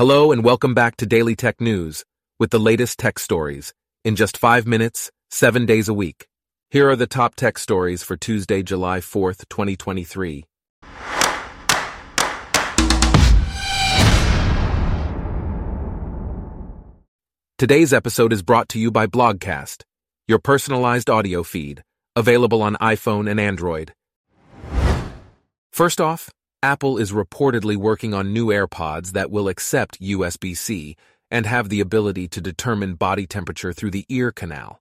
Hello and welcome back to Daily Tech News with the latest tech stories in just five minutes, seven days a week. Here are the top tech stories for Tuesday, July 4th, 2023. Today's episode is brought to you by Blogcast, your personalized audio feed, available on iPhone and Android. First off, Apple is reportedly working on new AirPods that will accept USB C and have the ability to determine body temperature through the ear canal.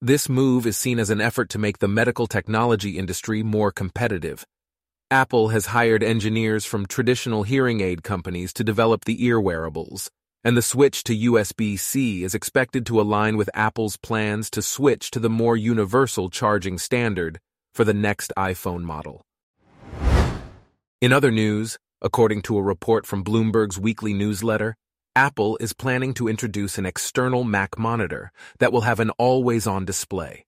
This move is seen as an effort to make the medical technology industry more competitive. Apple has hired engineers from traditional hearing aid companies to develop the ear wearables, and the switch to USB C is expected to align with Apple's plans to switch to the more universal charging standard for the next iPhone model. In other news, according to a report from Bloomberg's weekly newsletter, Apple is planning to introduce an external Mac monitor that will have an always on display.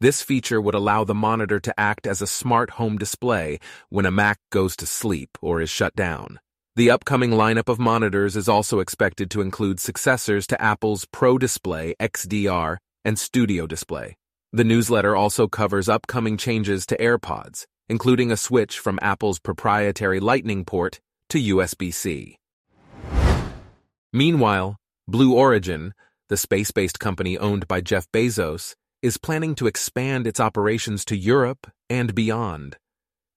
This feature would allow the monitor to act as a smart home display when a Mac goes to sleep or is shut down. The upcoming lineup of monitors is also expected to include successors to Apple's Pro Display XDR and Studio Display. The newsletter also covers upcoming changes to AirPods, including a switch from Apple's proprietary Lightning port to USB-C. Meanwhile, Blue Origin, the space-based company owned by Jeff Bezos, is planning to expand its operations to Europe and beyond.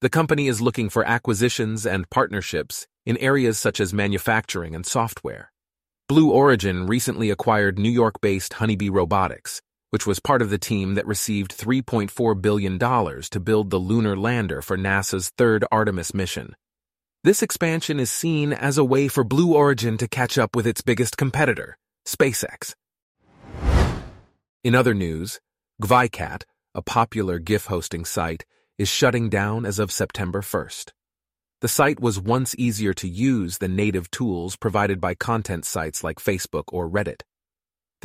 The company is looking for acquisitions and partnerships in areas such as manufacturing and software. Blue Origin recently acquired New York-based Honeybee Robotics, which was part of the team that received $3.4 billion to build the lunar lander for NASA's third Artemis mission. This expansion is seen as a way for Blue Origin to catch up with its biggest competitor, SpaceX. In other news, Gfycat, a popular GIF hosting site, is shutting down as of September 1st. The site was once easier to use than native tools provided by content sites like Facebook or Reddit.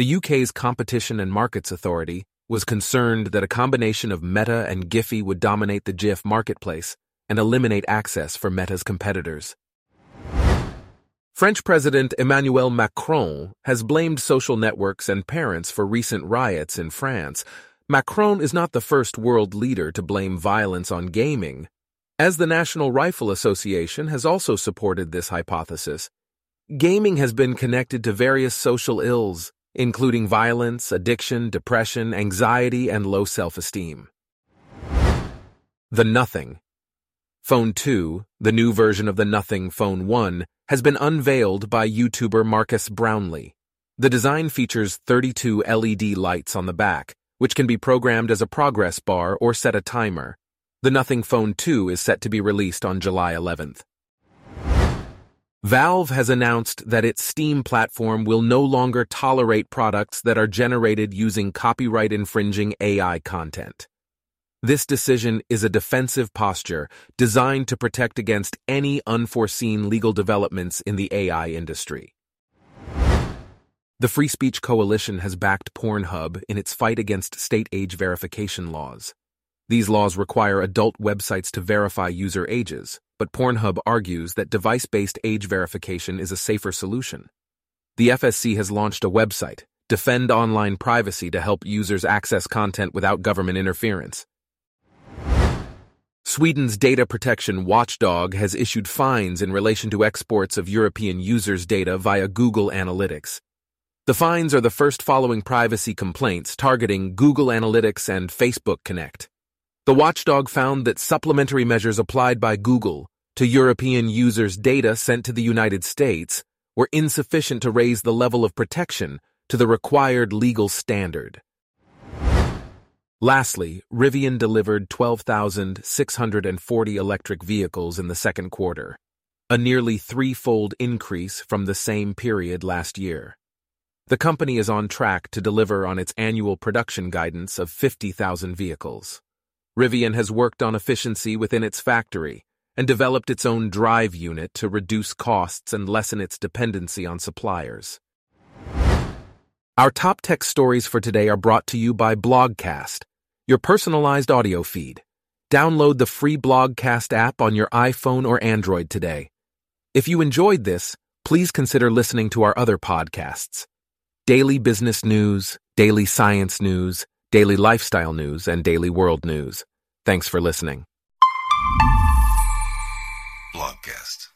The UK's Competition and Markets Authority was concerned that a combination of Meta and Giphy would dominate the GIF marketplace and eliminate access for Meta's competitors. French President Emmanuel Macron has blamed social networks and parents for recent riots in France. Macron is not the first world leader to blame violence on gaming, as the National Rifle Association has also supported this hypothesis. Gaming has been connected to various social ills, including violence, addiction, depression, anxiety, and low self-esteem. The Nothing Phone 2, the new version of the Nothing Phone 1, has been unveiled by YouTuber Marques Brownlee. The design features 32 LED lights on the back, which can be programmed as a progress bar or set a timer. The Nothing Phone 2 is set to be released on July 11th. Valve has announced that its Steam platform will no longer tolerate products that are generated using copyright infringing AI content. This decision is a defensive posture designed to protect against any unforeseen legal developments in the AI industry. The Free Speech Coalition has backed Pornhub in its fight against state age verification laws. These laws require adult websites to verify user ages, but Pornhub argues that device-based age verification is a safer solution. The FSC has launched a website, Defend Online Privacy, to help users access content without government interference. Sweden's data protection watchdog has issued fines in relation to exports of European users' data via Google Analytics. The fines are the first following privacy complaints targeting Google Analytics and Facebook Connect. The watchdog found that supplementary measures applied by Google to European users' data sent to the United States were insufficient to raise the level of protection to the required legal standard. Lastly, Rivian delivered 12,640 electric vehicles in the second quarter, a nearly threefold increase from the same period last year. The company is on track to deliver on its annual production guidance of 50,000 vehicles. Rivian has worked on efficiency within its factory and developed its own drive unit to reduce costs and lessen its dependency on suppliers. Our top tech stories for today are brought to you by Blogcast, your personalized audio feed. Download the free Blogcast app on your iPhone or Android today. If you enjoyed this, please consider listening to our other podcasts Daily Business News, Daily Science News, Daily Lifestyle News, and Daily World News. Thanks for listening. Blogcast.